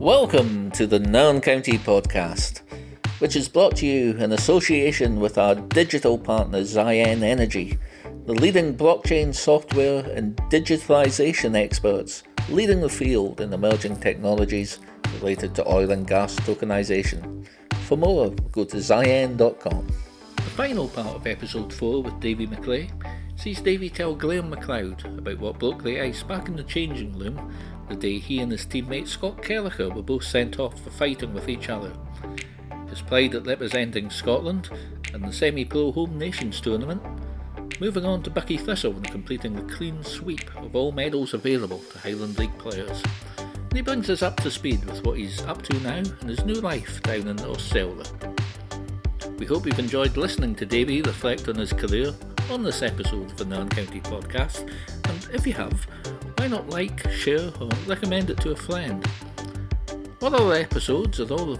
Welcome to the Nairn County Podcast, which is brought to you in association with our digital partner Ziyen Energy, the leading blockchain software and digitalization experts leading the field in emerging technologies related to oil and gas tokenization. For more, go to Ziyen.com. The final part of episode 4 with Davy MacRae sees Davy tell Graham McLeod about what broke the ice back in the changing room the day he and his teammate Scott Kellacher were both sent off for fighting with each other. His pride at representing Scotland and the semi pro Home Nations tournament, moving on to Buckie Thistle and completing the clean sweep of all medals available to Highland League players. And he brings us up to speed with what he's up to now in his new life down in North We hope you've enjoyed listening to Davy reflect on his career on this episode of the Nairn County podcast, and if you have, why not like, share, or recommend it to a friend? All our episodes are all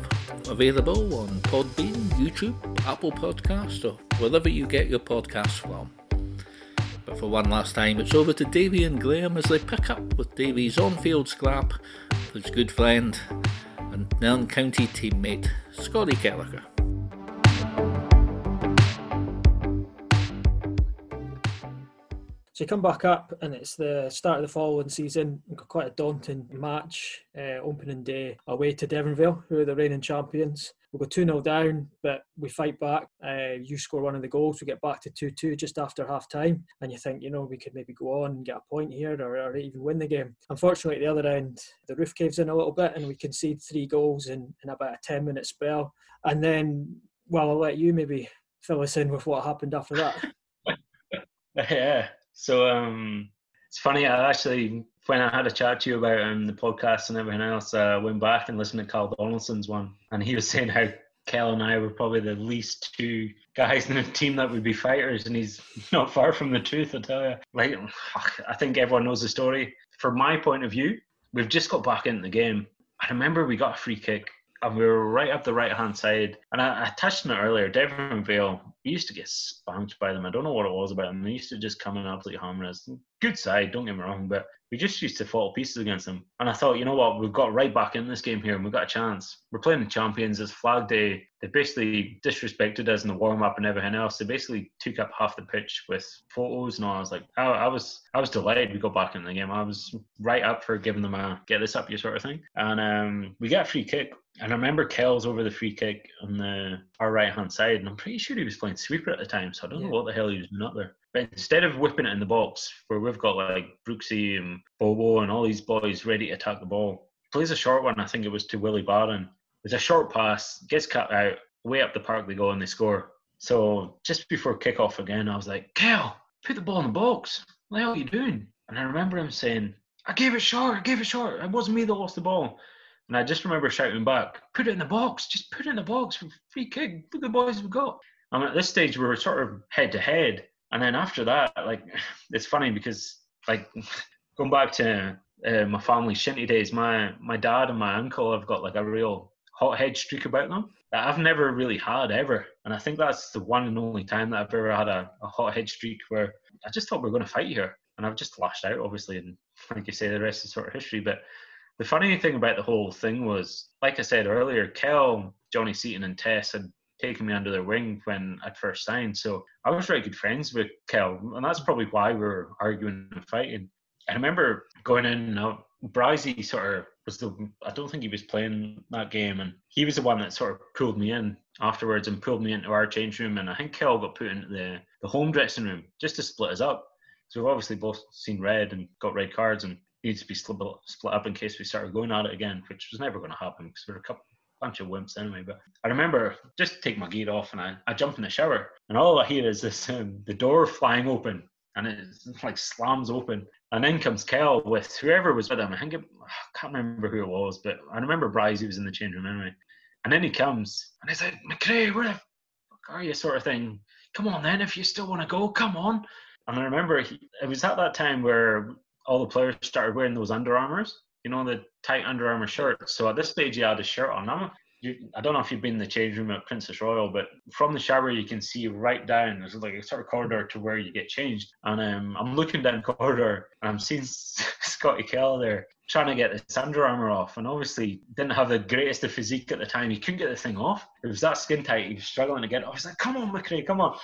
available on Podbean, YouTube, Apple Podcast, or wherever you get your podcasts from. But for one last time, it's over to Davy and Graham as they pick up with Davy's on-field scrap with his good friend and Nairn County teammate, Scotty Kellacher. So you come back up, and it's the start of the following season. Quite a daunting match, uh, opening day away to Deveronvale, who are the reigning champions. We go 2 0 down, but we fight back. Uh, you score one of the goals. We get back to 2 2 just after half time. And you think, you know, we could maybe go on and get a point here or, or even win the game. Unfortunately, at the other end, the roof caves in a little bit and we concede three goals in, in about a 10 minute spell. And then, well, I'll let you maybe fill us in with what happened after that. yeah. So um, it's funny. I actually, when I had a chat to you about um, the podcast and everything else, I uh, went back and listened to Carl Donaldson's one, and he was saying how Kel and I were probably the least two guys in the team that would be fighters, and he's not far from the truth. I tell you, like I think everyone knows the story. From my point of view, we've just got back into the game. I remember we got a free kick and we were right up the right hand side. And I, I touched on it earlier. Deveronvale, we used to get spanked by them. I don't know what it was about them. They used to just come in and absolutely hammer us. Good side, don't get me wrong, but we just used to fall pieces against them. And I thought, you know what, we've got right back in this game here and we've got a chance. We're playing the champions. It's flag day. They basically disrespected us in the warm up and everything else. They basically took up half the pitch with photos and all. I was like, I, I was I was delighted we got back in the game. I was right up for giving them a get this up you sort of thing. And um, we got a free kick. And I remember Kells over the free kick on the our right hand side, and I'm pretty sure he was playing sweeper at the time, so I don't yeah. know what the hell he was doing up there. But instead of whipping it in the box, where we've got like Brooksy and Bobo and all these boys ready to attack the ball, plays a short one. I think it was to Willie Barron. It's a short pass, gets cut out, way up the park they go and they score. So just before kickoff again, I was like, Kel, put the ball in the box. What the hell are you doing? And I remember him saying, I gave it short, I gave it short. It wasn't me that lost the ball. And I just remember shouting back, put it in the box, just put it in the box for free kick. Look at the boys we've got. And at this stage, we were sort of head to head. And then after that, like, it's funny because, like, going back to uh, my family shinty days, my, my dad and my uncle have got like a real hot head streak about them that I've never really had ever. And I think that's the one and only time that I've ever had a, a hot head streak where I just thought we are going to fight here. And I've just lashed out, obviously. And like you say, the rest is sort of history. But the funny thing about the whole thing was, like I said earlier, Kel, Johnny Seaton, and Tess had taken me under their wing when I'd first signed. So I was very good friends with Kel, and that's probably why we were arguing and fighting. I remember going in, now Bryzy sort of was the, I don't think he was playing that game, and he was the one that sort of pulled me in afterwards and pulled me into our change room. And I think Kel got put into the, the home dressing room just to split us up. So we've obviously both seen red and got red cards, and needs to be split, split up in case we started going at it again, which was never going to happen because we're a couple bunch of wimps anyway. But I remember just take my gear off and I, I jump in the shower and all I hear is this um, the door flying open and it like slams open and in comes Kel with whoever was with him. I think it, I can't remember who it was, but I remember Bryce he was in the change room anyway. And then he comes and he's like, MacRae, where the fuck are you? Sort of thing. Come on then, if you still want to go, come on. And I remember he, it was at that time where all the players started wearing those Under Armours, you know, the tight Under Armour shirt. So at this stage, he had a shirt on. I'm, you, I don't know if you've been in the change room at Princess Royal, but from the shower you can see right down. There's like a sort of corridor to where you get changed, and um, I'm looking down the corridor and I'm seeing Scotty Kell there trying to get this Under Armour off, and obviously didn't have the greatest of physique at the time. He couldn't get the thing off. It was that skin tight. He was struggling to get it. I was like, "Come on, MacRae, come on!"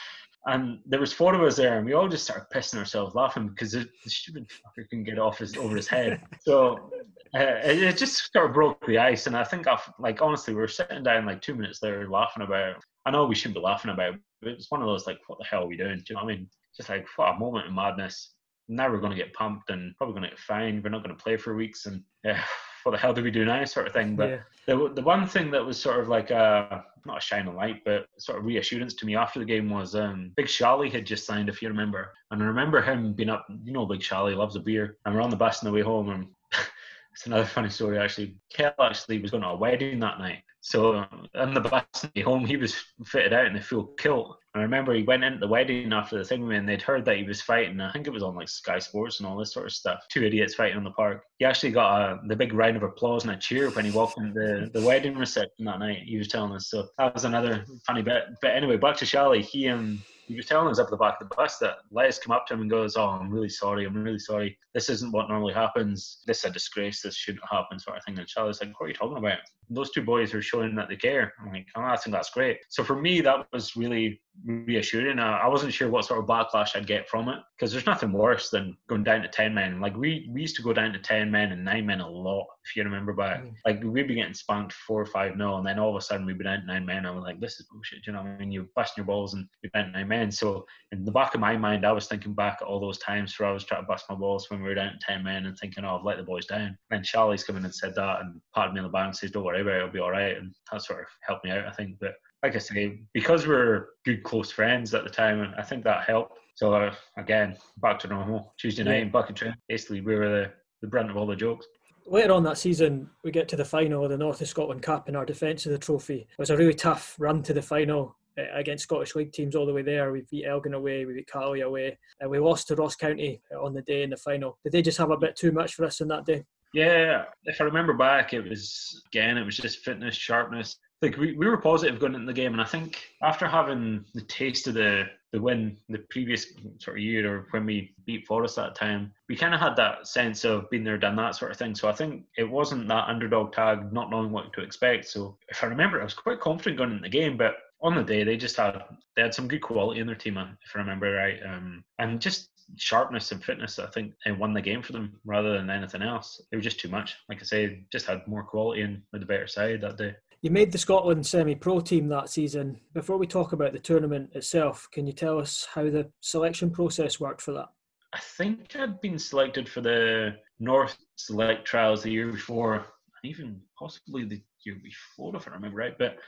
And there was four of us there, and we all just started pissing ourselves laughing because the, the stupid fucker couldn't get off his over his head. So uh, it, it, just sort of broke the ice. And I think, I've, like honestly, we were sitting down like two minutes there laughing about. It. I know we shouldn't be laughing about, it, but it's one of those like, what the hell are we doing? Do you know what I mean? Just like what a moment of madness. Now we're going to get pumped and probably going to get fined. We're not going to play for weeks, and yeah, what the hell do we do now, sort of thing. But yeah. the the one thing that was sort of like a not a shining light, but sort of reassurance to me after the game was um, Big Charlie had just signed, if you remember, and I remember him being up. You know, Big Charlie loves a beer, and we're on the bus on the way home, and it's another funny story actually. Kel actually was going to a wedding that night, so on the bus home, he was fitted out in a full kilt. I remember he went into the wedding after the thing, and they'd heard that he was fighting. I think it was on like Sky Sports and all this sort of stuff. Two idiots fighting on the park. He actually got a, the big round of applause and a cheer when he walked the, the wedding reception that night. He was telling us. So that was another funny bit. But anyway, back to Charlie. He um he was telling us up at the back of the bus that Leigh's come up to him and goes, "Oh, I'm really sorry. I'm really sorry. This isn't what normally happens. This is a disgrace. This shouldn't happen." Sort of thing. And Charlie's like, "What are you talking about?" Those two boys are showing that they care. I'm like, oh, I think that's great. So for me, that was really reassuring. I wasn't sure what sort of backlash I'd get from it because there's nothing worse than going down to 10 men. Like we, we used to go down to 10 men and 9 men a lot, if you remember back. Mm. Like we'd be getting spanked 4 or 5 nil, and then all of a sudden we'd be down to 9 men. I was like, this is bullshit. You know I mean? You're busting your balls and you're down to 9 men. So in the back of my mind, I was thinking back at all those times where I was trying to bust my balls when we were down to 10 men and thinking, oh, I've let the boys down. And Charlie's come in and said that and patted me on the back and says, don't worry about it, it'll be all right. And that sort of helped me out, I think. But like I say, because we're good close friends at the time, I think that helped. So uh, again, back to normal. Tuesday night yeah. in Buckingham. Basically, we were the, the brunt of all the jokes. Later on that season, we get to the final of the North of Scotland Cup in our defence of the trophy. It was a really tough run to the final uh, against Scottish League teams all the way there. We beat Elgin away, we beat Caley away, and we lost to Ross County on the day in the final. Did they just have a bit too much for us on that day? Yeah, if I remember back, it was again, it was just fitness, sharpness, like we, we were positive going into the game, and I think after having the taste of the the win the previous sort of year or when we beat Forres that time, we kind of had that sense of being there, done that sort of thing. So I think it wasn't that underdog tag, not knowing what to expect. So if I remember, I was quite confident going into the game, but on the day they just had they had some good quality in their team, if I remember right, um, and just sharpness and fitness. I think and won the game for them rather than anything else. It was just too much. Like I say, just had more quality and with the better side that day. You made the Scotland semi pro team that season. Before we talk about the tournament itself, can you tell us how the selection process worked for that? I think I'd been selected for the North Select trials the year before, and even possibly the year before, if I remember right. But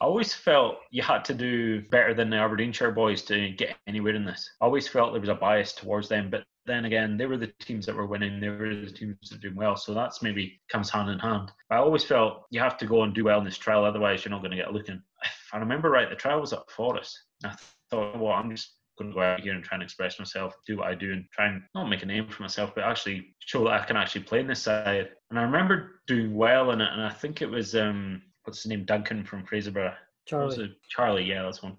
I always felt you had to do better than the Aberdeenshire boys to get anywhere in this. I always felt there was a bias towards them, but then again, they were the teams that were winning. They were the teams that were doing well. So that's maybe comes hand in hand. I always felt you have to go and do well in this trial, otherwise you're not going to get a look in. If I remember right, the trial was at Forres. I thought, well, I'm just going to go out here and try and express myself, do what I do, and try and not make a name for myself, but actually show that I can actually play in this side. And I remember doing well in it, and I think it was um, what's his name, Duncan from Fraserburgh. Charlie. Charlie, yeah, that's one.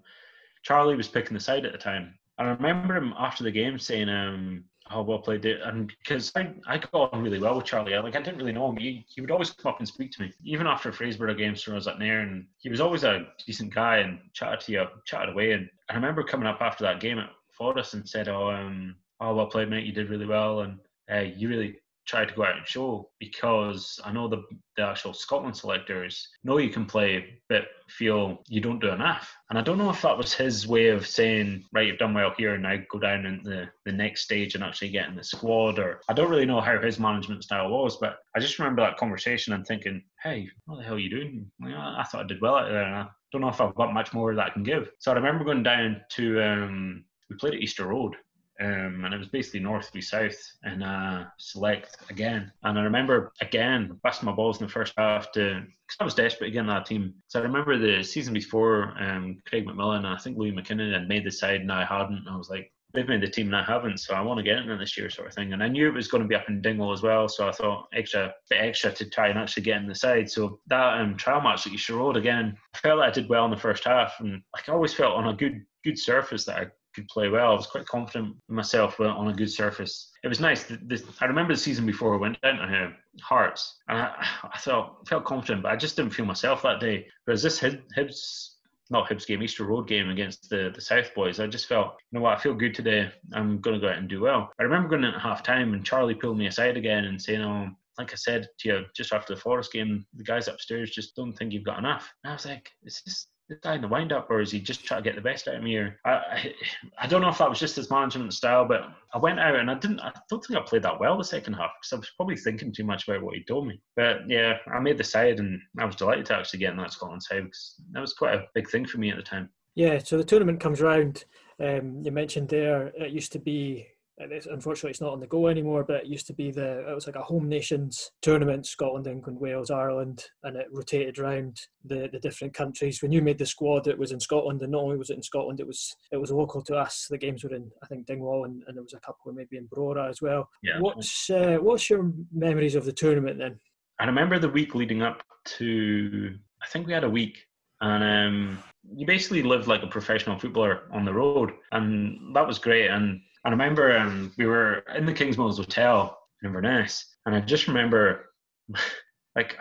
Charlie was picking the side at the time. I remember him after the game saying, um, how well played it, and because I, I got on really well with Charlie. I, like I didn't really know him. He, he would always come up and speak to me, even after Fraserburgh games when I was at Nairn. And he was always a decent guy and chatted to you, chatted away. And I remember coming up after that game at Forres and said, "Oh, um, oh well played, mate. You did really well, and uh, you really try to go out and show because I know the, the actual Scotland selectors know you can play, but feel you don't do enough. And I don't know if that was his way of saying, right, you've done well here, and now go down in the, the next stage and actually get in the squad. Or I don't really know how his management style was, but I just remember that conversation and thinking, hey, what the hell are you doing? I thought I did well out there, and I don't know if I've got much more that I can give. So I remember going down to, um, we played at Easter Road um, and it was basically north v south and uh, select again. And I remember again busting my balls in the first half to because I was desperate get that team. So I remember the season before, um, Craig McMillan and I think Louis McKinnon had made the side and I hadn't. And I was like, they've made the team and I haven't, so I want to get in this year, sort of thing. And I knew it was going to be up in Dingwall as well, so I thought extra bit extra to try and actually get in the side. So that um, trial match at Easter Road again, I felt like I did well in the first half, and like I always felt on a good good surface that I could play well. I was quite confident myself on a good surface. It was nice. This, I remember the season before I went down to Hearts, and I, I felt felt confident, but I just didn't feel myself that day. Whereas this Hibs not Hibs game, Easter Road game against the, the South boys, I just felt, you know what, I feel good today. I'm going to go out and do well. I remember going in at half time and Charlie pulled me aside again and saying, oh, like I said to you just after the Forres game, the guys upstairs just don't think you've got enough. And I was like, is this guy the wind up, or is he just trying to get the best out of me? Or I, I, I, don't know if that was just his management style, but I went out and I didn't. I don't think I played that well the second half because I was probably thinking too much about what he told me. But yeah, I made the side, and I was delighted to actually get in that Scotland side because that was quite a big thing for me at the time. Yeah, so the tournament comes round. Um, you mentioned there it used to be it's, unfortunately it's not on the go anymore but it used to be the it was like a home nations tournament scotland england wales ireland and it rotated around the, the different countries. When you made the squad it was in scotland and not only was it in scotland it was it was local to us. The games were in i think dingwall and, and there was a couple maybe in brora as well. Yeah. what's uh, what's your memories of the tournament then? I remember the week leading up to i think we had a week and um, you basically lived like a professional footballer on the road and that was great and I remember um, we were in the Kingsmills Hotel in Inverness, and I just remember, like,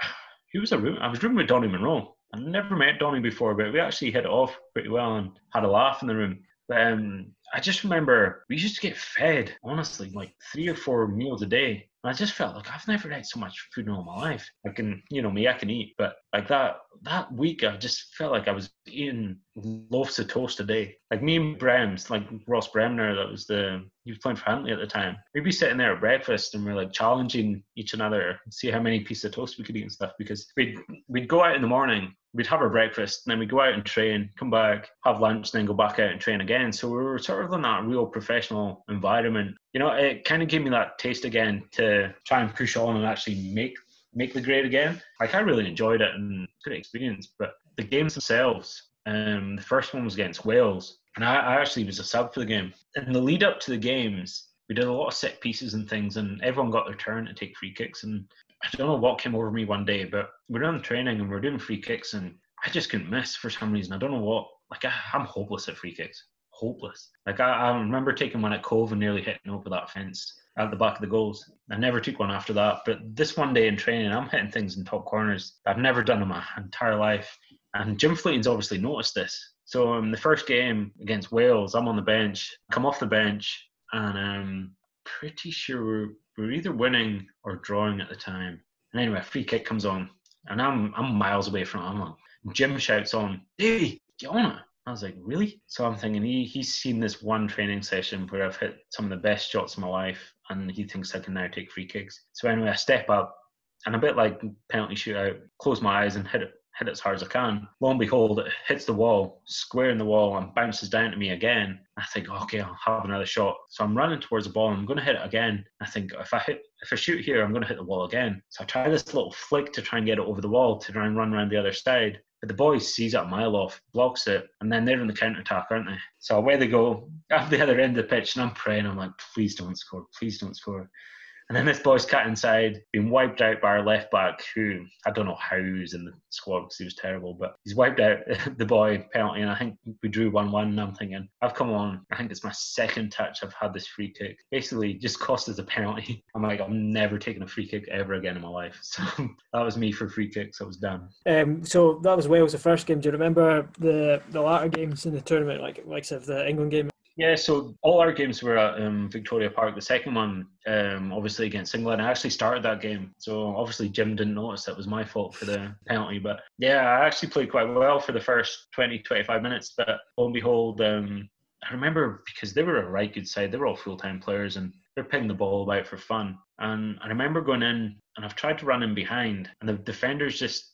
he was a room. I was rooming with Donny Monroe. I'd never met Donny before, but we actually hit it off pretty well and had a laugh in the room. But um, I just remember we used to get fed, honestly, like three or four meals a day. And I just felt like I've never had so much food in all my life. I can, you know, me, I can eat, but like that that week, I just felt like I was eating loaves of toast a day. Like me and Brems, like Ross Bremner, that was the he was playing for Huntly at the time. We'd be sitting there at breakfast and we're like challenging each another, see how many pieces of toast we could eat and stuff. Because we'd we'd go out in the morning, we'd have our breakfast, and then we'd go out and train, come back, have lunch, and then go back out and train again. So we were sort of in that real professional environment. You know, it kind of gave me that taste again to try and push on and actually make make the grade again. Like I really enjoyed it and good experience. But the games themselves, um, the first one was against Wales, and I, I actually was a sub for the game. In the lead up to the games, we did a lot of set pieces and things, and everyone got their turn to take free kicks. And I don't know what came over me one day, but we are on training and we are doing free kicks, and I just couldn't miss for some reason. I don't know what. Like I, I'm hopeless at free kicks. Hopeless. Like I, I remember taking one at Cove and nearly hitting over that fence at the back of the goals. I never took one after that. But this one day in training, I'm hitting things in top corners I've never done in my entire life. And Jim Fleeting's obviously noticed this. So in the first game against Wales, I'm on the bench, come off the bench, and I'm pretty sure we're, we're either winning or drawing at the time. And anyway, a free kick comes on, and I'm I'm miles away from it. Jim shouts on, Davey, get on it. I was like, really? So I'm thinking he he's seen this one training session where I've hit some of the best shots of my life, and he thinks I can now take free kicks. So anyway, I step up, and a bit like penalty shootout, close my eyes and hit it hit it as hard as I can. Lo and behold, it hits the wall, square in the wall, and bounces down to me again. I think, okay, I'll have another shot. So I'm running towards the ball, I'm going to hit it again. I think if I hit, if I shoot here, I'm going to hit the wall again. So I try this little flick to try and get it over the wall to try and run around the other side. But the boy sees it a mile off, blocks it, and then they're in the counter attack, aren't they? So away they go at the other end of the pitch, and I'm praying. I'm like, please don't score, please don't score. And then this boy's cut inside, being wiped out by our left back, who I don't know how he was in the squad because he was terrible, but he's wiped out the boy penalty, and I think we drew 1 1. And I'm thinking, I've come on, I think it's my second touch I've had this free kick. Basically, just cost us a penalty. I'm like, I'm never taking a free kick ever again in my life. So that was me for free kicks. I was done. Um, so that was Wales, the first game. Do you remember the the latter games in the tournament, like like of the England game? Yeah, so all our games were at um, Victoria Park. The second one, um, obviously against England, I actually started that game. So obviously Jim didn't notice that was my fault for the penalty. But yeah, I actually played quite well for the first 20, 25 minutes. But lo and behold, um, I remember because they were a right good side. They were all full time players and they're picking the ball about for fun. And I remember going in and I've tried to run in behind, and the defender's just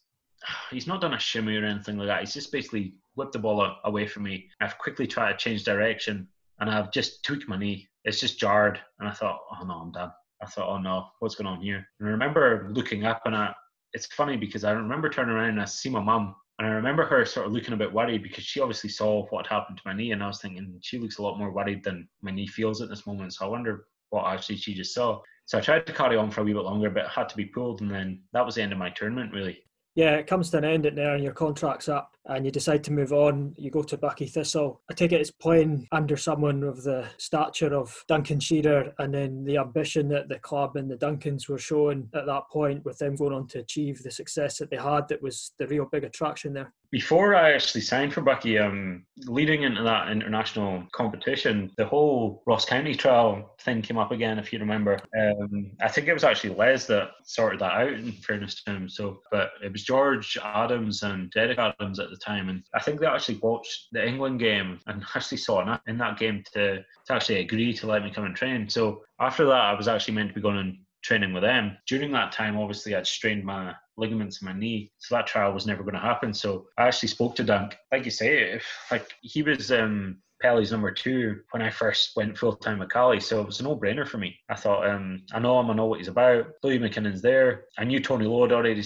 he's not done a shimmy or anything like that. He's just basically whipped the ball away from me. I've quickly tried to change direction and I've just tweaked my knee. It's just jarred, and I thought, oh no, I'm done. I thought, oh no, what's going on here? And I remember looking up, and I, it's funny because I remember turning around and I see my mum, and I remember her sort of looking a bit worried because she obviously saw what happened to my knee, and I was thinking she looks a lot more worried than my knee feels at this moment. So I wonder what actually she just saw. So I tried to carry on for a wee bit longer, but had to be pulled, and then that was the end of my tournament really. Yeah, it comes to an end at there and your contract's up and you decide to move on. You go to Buckie Thistle. I take it it's playing under someone of the stature of Duncan Shearer and then the ambition that the club and the Duncans were showing at that point with them going on to achieve the success that they had that was the real big attraction there before I actually signed for Buckie, um, leading into that international competition, the whole Ross County trial thing came up again, if you remember. Um, I think it was actually Les that sorted that out, in fairness to him. So, but it was George Adams and Derek Adams at the time, and I think they actually watched the England game and actually saw in that game to, to actually agree to let me come and train. So after that, I was actually meant to be going and training with them. During that time, obviously, I'd strained my ligaments in my knee. So that trial was never going to happen. So I actually spoke to Dunk. Like you say, if like he was um Pelly's number two when I first went full time at Caley, so it was a no brainer for me. I thought, um, I know him, I know what he's about. Louis McKinnon's there. I knew Tony had already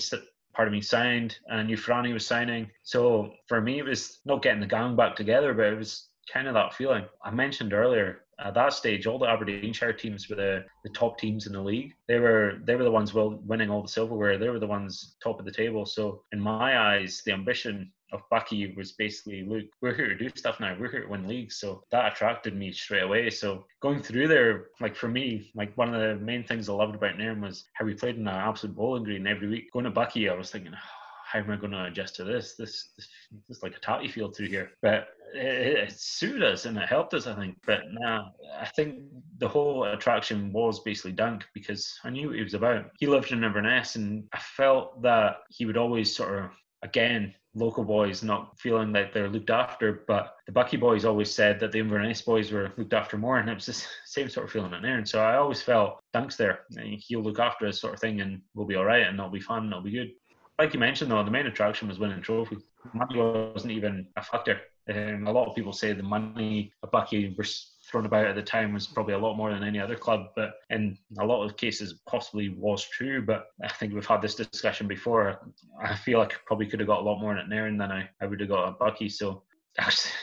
part of me signed, and I knew Franny was signing. So for me, it was not getting the gang back together, but it was kind of that feeling. I mentioned earlier at that stage, all the Aberdeenshire teams were the, the top teams in the league. They were they were the ones well winning all the silverware. They were the ones top of the table. So in my eyes, the ambition of Buckie was basically, look, we're here to do stuff now. We're here to win leagues. So that attracted me straight away. So going through there, like for me, like one of the main things I loved about Nairn was how we played in an absolute bowling green every week. Going to Buckie, I was thinking, how am I going to adjust to this? This, this, is like a tatty field through here. But it, it, suited us and it helped us, I think. But now I think the whole attraction was basically Dunk because I knew what he was about. He lived in Inverness and I felt that he would always sort of, again, local boys not feeling like they're looked after, but the Buckie boys always said that the Inverness boys were looked after more, and it was the same sort of feeling in there. And so I always felt Dunk's there, he'll look after us, sort of thing, and we'll be all right, and it'll be fun, and it'll be good like you mentioned though, the main attraction was winning trophies. Money wasn't even a factor. Um, a lot of people say the money a Buckie was thrown about at the time was probably a lot more than any other club, but in a lot of cases possibly was true. But I think we've had this discussion before. I feel like I probably could have got a lot more in it Nairn than I, I would have got at Buckie. So actually,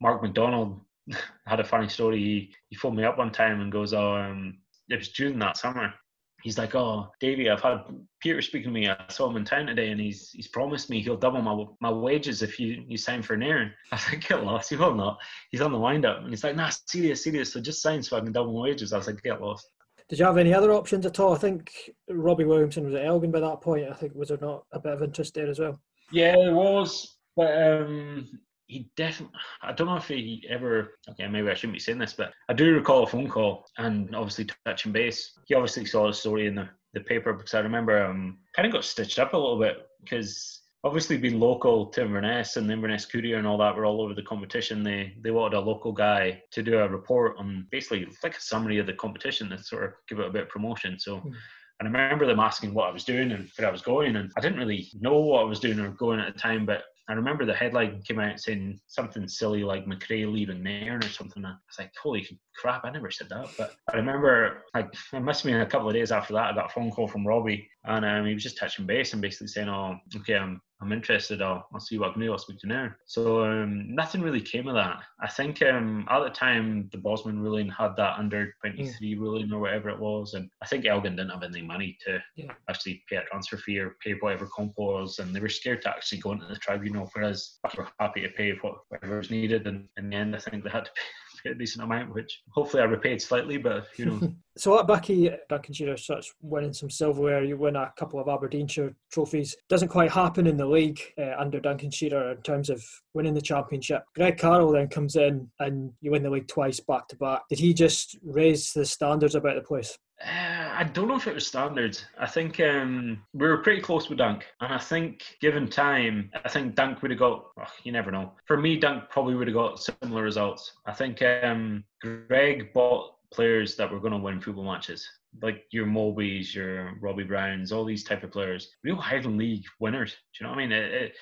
Mark McDonald had a funny story. He, he phoned me up one time and goes, "Oh, um, it was June that summer." He's like, "Oh, Davey, I've had Peter speaking to me. I saw him in town today, and he's he's promised me he'll double my my wages if you you sign for an Nairn." I was like, "Get lost, he will not." He's on the wind up, and he's like, "Nah, serious, serious. So just sign so I can double my wages." I was like, "Get lost." Did you have any other options at all? I think Robbie Williamson was at Elgin by that point. I think was there not a bit of interest there as well? Yeah, there was, but um, he definitely i don't know if he ever okay maybe i shouldn't be saying this but i do recall a phone call and obviously touching base he obviously saw the story in the, the paper because i remember um kind of got stitched up a little bit because obviously being local to inverness and the inverness courier and all that were all over the competition they they wanted a local guy to do a report on basically like a summary of the competition to sort of give it a bit of promotion so mm. And I remember them asking what I was doing and where I was going, and I didn't really know what I was doing or going at the time. But I remember the headline came out saying something silly like MacRae leaving Nairn or something. I was like, holy crap, I never said that. But I remember, like, it must have been a couple of days after that, I got a phone call from Robbie, and um, he was just touching base and basically saying, oh, okay, I'm I'm interested. I'll, I'll see what I can do. I'll speak to Nairn. So um, nothing really came of that. I think um, at the time the Bosman ruling had that under 23 yeah. ruling or whatever it was, and I think Elgin didn't have any money to yeah. actually pay a transfer fee or pay whatever comp was, and they were scared to actually go into the tribunal. Whereas we were happy to pay whatever was needed, and in the end, I think they had to pay a decent amount, which hopefully I repaid slightly, but you know. so at Buckie, Buckinghamshire starts winning some silverware. You win a couple of Aberdeenshire trophies. Doesn't quite happen in the league uh, under Duncan Shearer in terms of winning the championship. Greg Carroll then comes in and you win the league twice back to back. Did he just raise the standards about the place? Uh, I don't know if it was standards. I think um, we were pretty close with Dunk, and I think given time, I think Dunk would have got. Oh, you never know. For me, Dunk probably would have got similar results. I think um, Greg bought players that were going to win football matches, like your Mobies, your Robbie Browns, all these type of players, real Highland League winners. Do you know what I mean? It, it,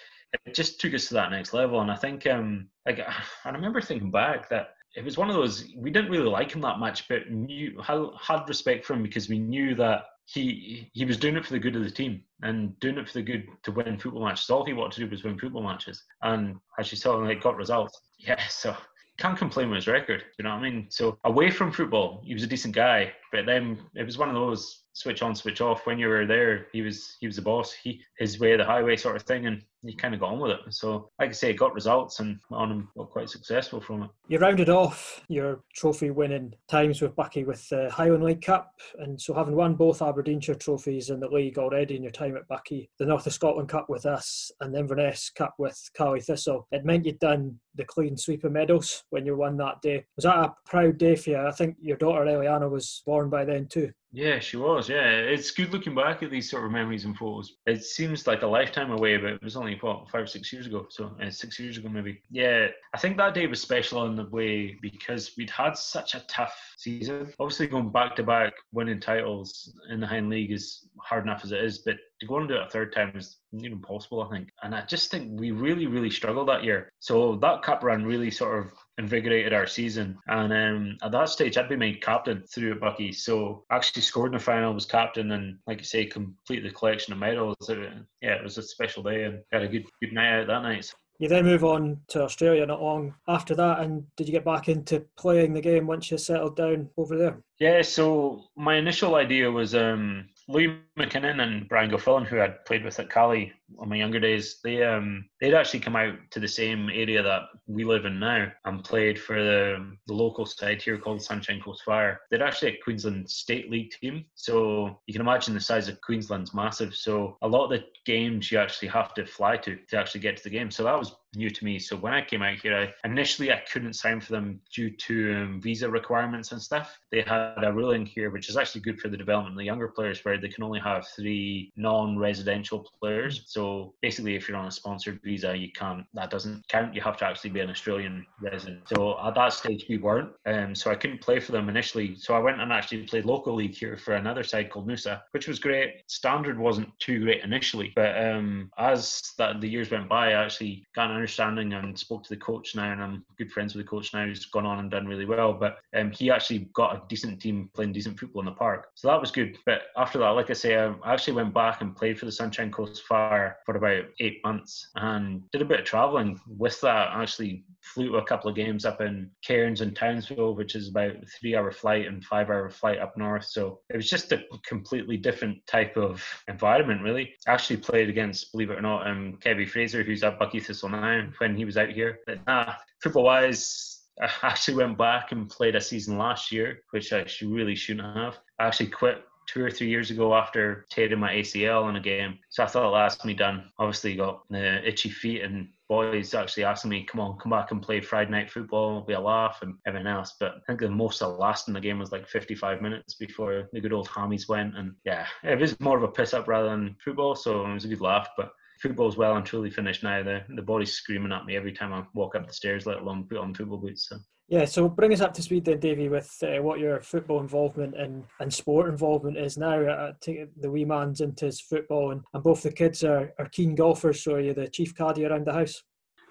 it just took us to that next level, and I think um, like I remember thinking back that it was one of those we didn't really like him that much, but knew had, respect for him because we knew that he he was doing it for the good of the team and doing it for the good to win football matches. All he wanted to do was win football matches, and as you saw, like got results. Yeah, so can't complain with his record. You know what I mean? So away from football, he was a decent guy. But then it was one of those switch on, switch off. When you were there, he was he was the boss. He his way, the highway sort of thing, and he kind of got on with it. So, like I say, it got results and on him got quite successful from it. You rounded off your trophy winning times with Buckie with the Highland League Cup, and so having won both Aberdeenshire trophies in the league already in your time at Buckie, the North of Scotland Cup with us, and the Inverness Cup with Caley Thistle, it meant you'd done the clean sweep of medals when you won that day. Was that a proud day for you? I think your daughter Eliana was born by then too. Yeah, she was. Yeah, it's good looking back at these sort of memories and photos. It seems like a lifetime away, but it was only what five or six years ago. So uh, six years ago, maybe. Yeah, I think that day was special in the way because we'd had such a tough season. Obviously, going back to back winning titles in the Highland League is hard enough as it is, but to go and do it a third time is even possible, I think. And I just think we really, really struggled that year. So that cup run really sort of invigorated our season. And um, at that stage, I'd been made captain through at Buckie. So actually scored in the final, was captain, and like you say, completed the collection of medals. yeah, it was a special day and had a good good night out that night. You then move on to Australia not long after that, and did you get back into playing the game once you settled down over there? Yeah, so my initial idea was um, Louis McKinnon and Brian Gilfillan, who I'd played with at Caley in my younger days, they um they'd actually come out to the same area that we live in now and played for the, the local side here called Sunshine Coast Fire. They're actually a Queensland State League team, so you can imagine the size of Queensland's massive. So a lot of the games you actually have to fly to to actually get to the game. So that was new to me. So when I came out here, I initially I couldn't sign for them due to um, visa requirements and stuff. They had a ruling here, which is actually good for the development of the younger players, where they can only have three non-residential players. So basically, if you're on a sponsored visa, you can't. That doesn't count. You have to actually be an Australian resident. So at that stage, we weren't. Um, so I couldn't play for them initially. So I went and actually played local league here for another side called Noosa, which was great. Standard wasn't too great initially, but um, as that the years went by, I actually got an understanding and spoke to the coach now, and I'm good friends with the coach now. He's gone on and done really well. But um, he actually got a decent team playing decent football in the park, so that was good. But after that, like I say, I actually went back and played for the Sunshine Coast Fire for about eight months and did a bit of travelling with that. I actually flew to a couple of games up in Cairns and Townsville, which is about a three-hour flight and five-hour flight up north. So it was just a completely different type of environment, really. Actually played against, believe it or not, um, Kevin Fraser, who's at Buckie Thistle now, when he was out here. But uh, football-wise, I actually went back and played a season last year, which I really shouldn't have. I actually quit two or three years ago after tearing my ACL in a game. So I thought that's me done. Obviously got the itchy feet and boys actually asking me, come on, come back and play Friday night football, it'll be a laugh and everything else. But I think the most I last in the game was like 55 minutes before the good old hammies went. And yeah, it was more of a piss up rather than football. So it was a good laugh. But football's well and truly finished now. The the body's screaming at me every time I walk up the stairs, let alone put on football boots. So. Yeah, so bring us up to speed then, Davy, with uh, what your football involvement and, and sport involvement is now. I the wee man's into his football, and, and both the kids are, are keen golfers, so are you the chief caddy around the house?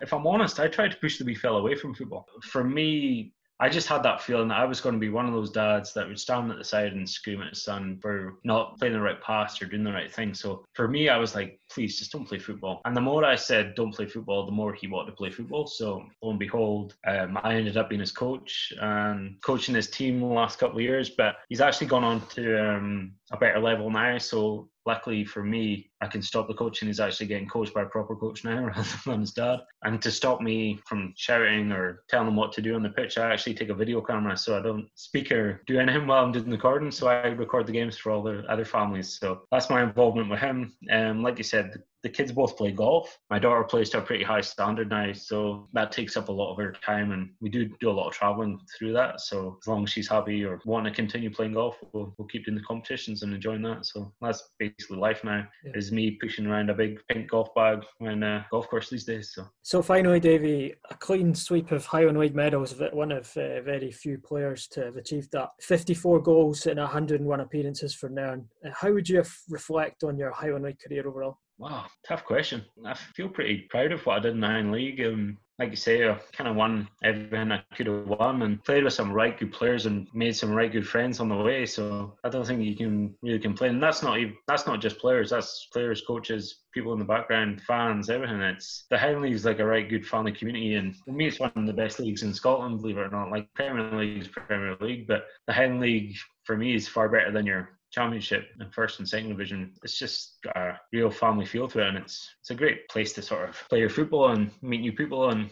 If I'm honest, I try to push the wee fella away from football. For me, I just had that feeling that I was going to be one of those dads that would stand at the side and scream at his son for not playing the right pass or doing the right thing. So for me, I was like, please just don't play football. And the more I said don't play football, the more he wanted to play football. So lo and behold, um, I ended up being his coach and coaching his team the last couple of years. But he's actually gone on to um, a better level now. So luckily for me, I can stop the coaching. He's actually getting coached by a proper coach now rather than his dad. And to stop me from shouting or telling him what to do on the pitch, I actually take a video camera so I don't speak or do anything while I'm doing the recording. So I record the games for all the other families. So that's my involvement with him. And um, like you said, the kids both play golf. My daughter plays to a pretty high standard now, so that takes up a lot of her time, and we do do a lot of traveling through that. So as long as she's happy or wanting to continue playing golf, we'll, we'll keep doing the competitions and enjoying that. So that's basically life now. Yeah. Is me pushing around a big pink golf bag on a golf course these days. So so finally, Davy, a clean sweep of Highland League medals. One of uh, very few players to have achieved that. 54 goals in 101 appearances for Nairn. How would you reflect on your Highland League career overall? Wow, tough question. I feel pretty proud of what I did in the Highland League. Um, like you say, I kind of won everything I could have won and played with some right good players and made some right good friends on the way. So I don't think you can really complain. And that's not even, that's not just players. That's players, coaches, people in the background, fans, everything. It's the Highland League is like a right good family community, and for me, it's one of the best leagues in Scotland. Believe it or not, like Premier League is Premier League, but the Highland League for me is far better than your championship in first and second division. It's just got a real family feel to it, and it's it's a great place to sort of play your football and meet new people. And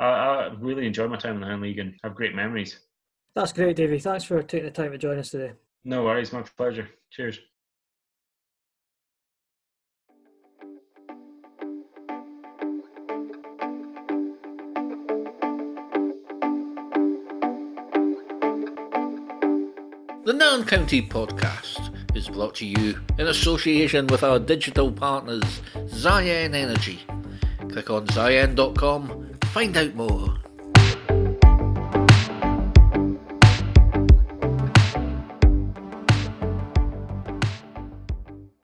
I, I really enjoy my time in the Highland League and have great memories. That's great, Davey. Thanks for taking the time to join us today. No worries, my pleasure. Cheers. Nairn County podcast is brought to you in association with our digital partners, Ziyen Energy. Click on ziyen.com, find out more.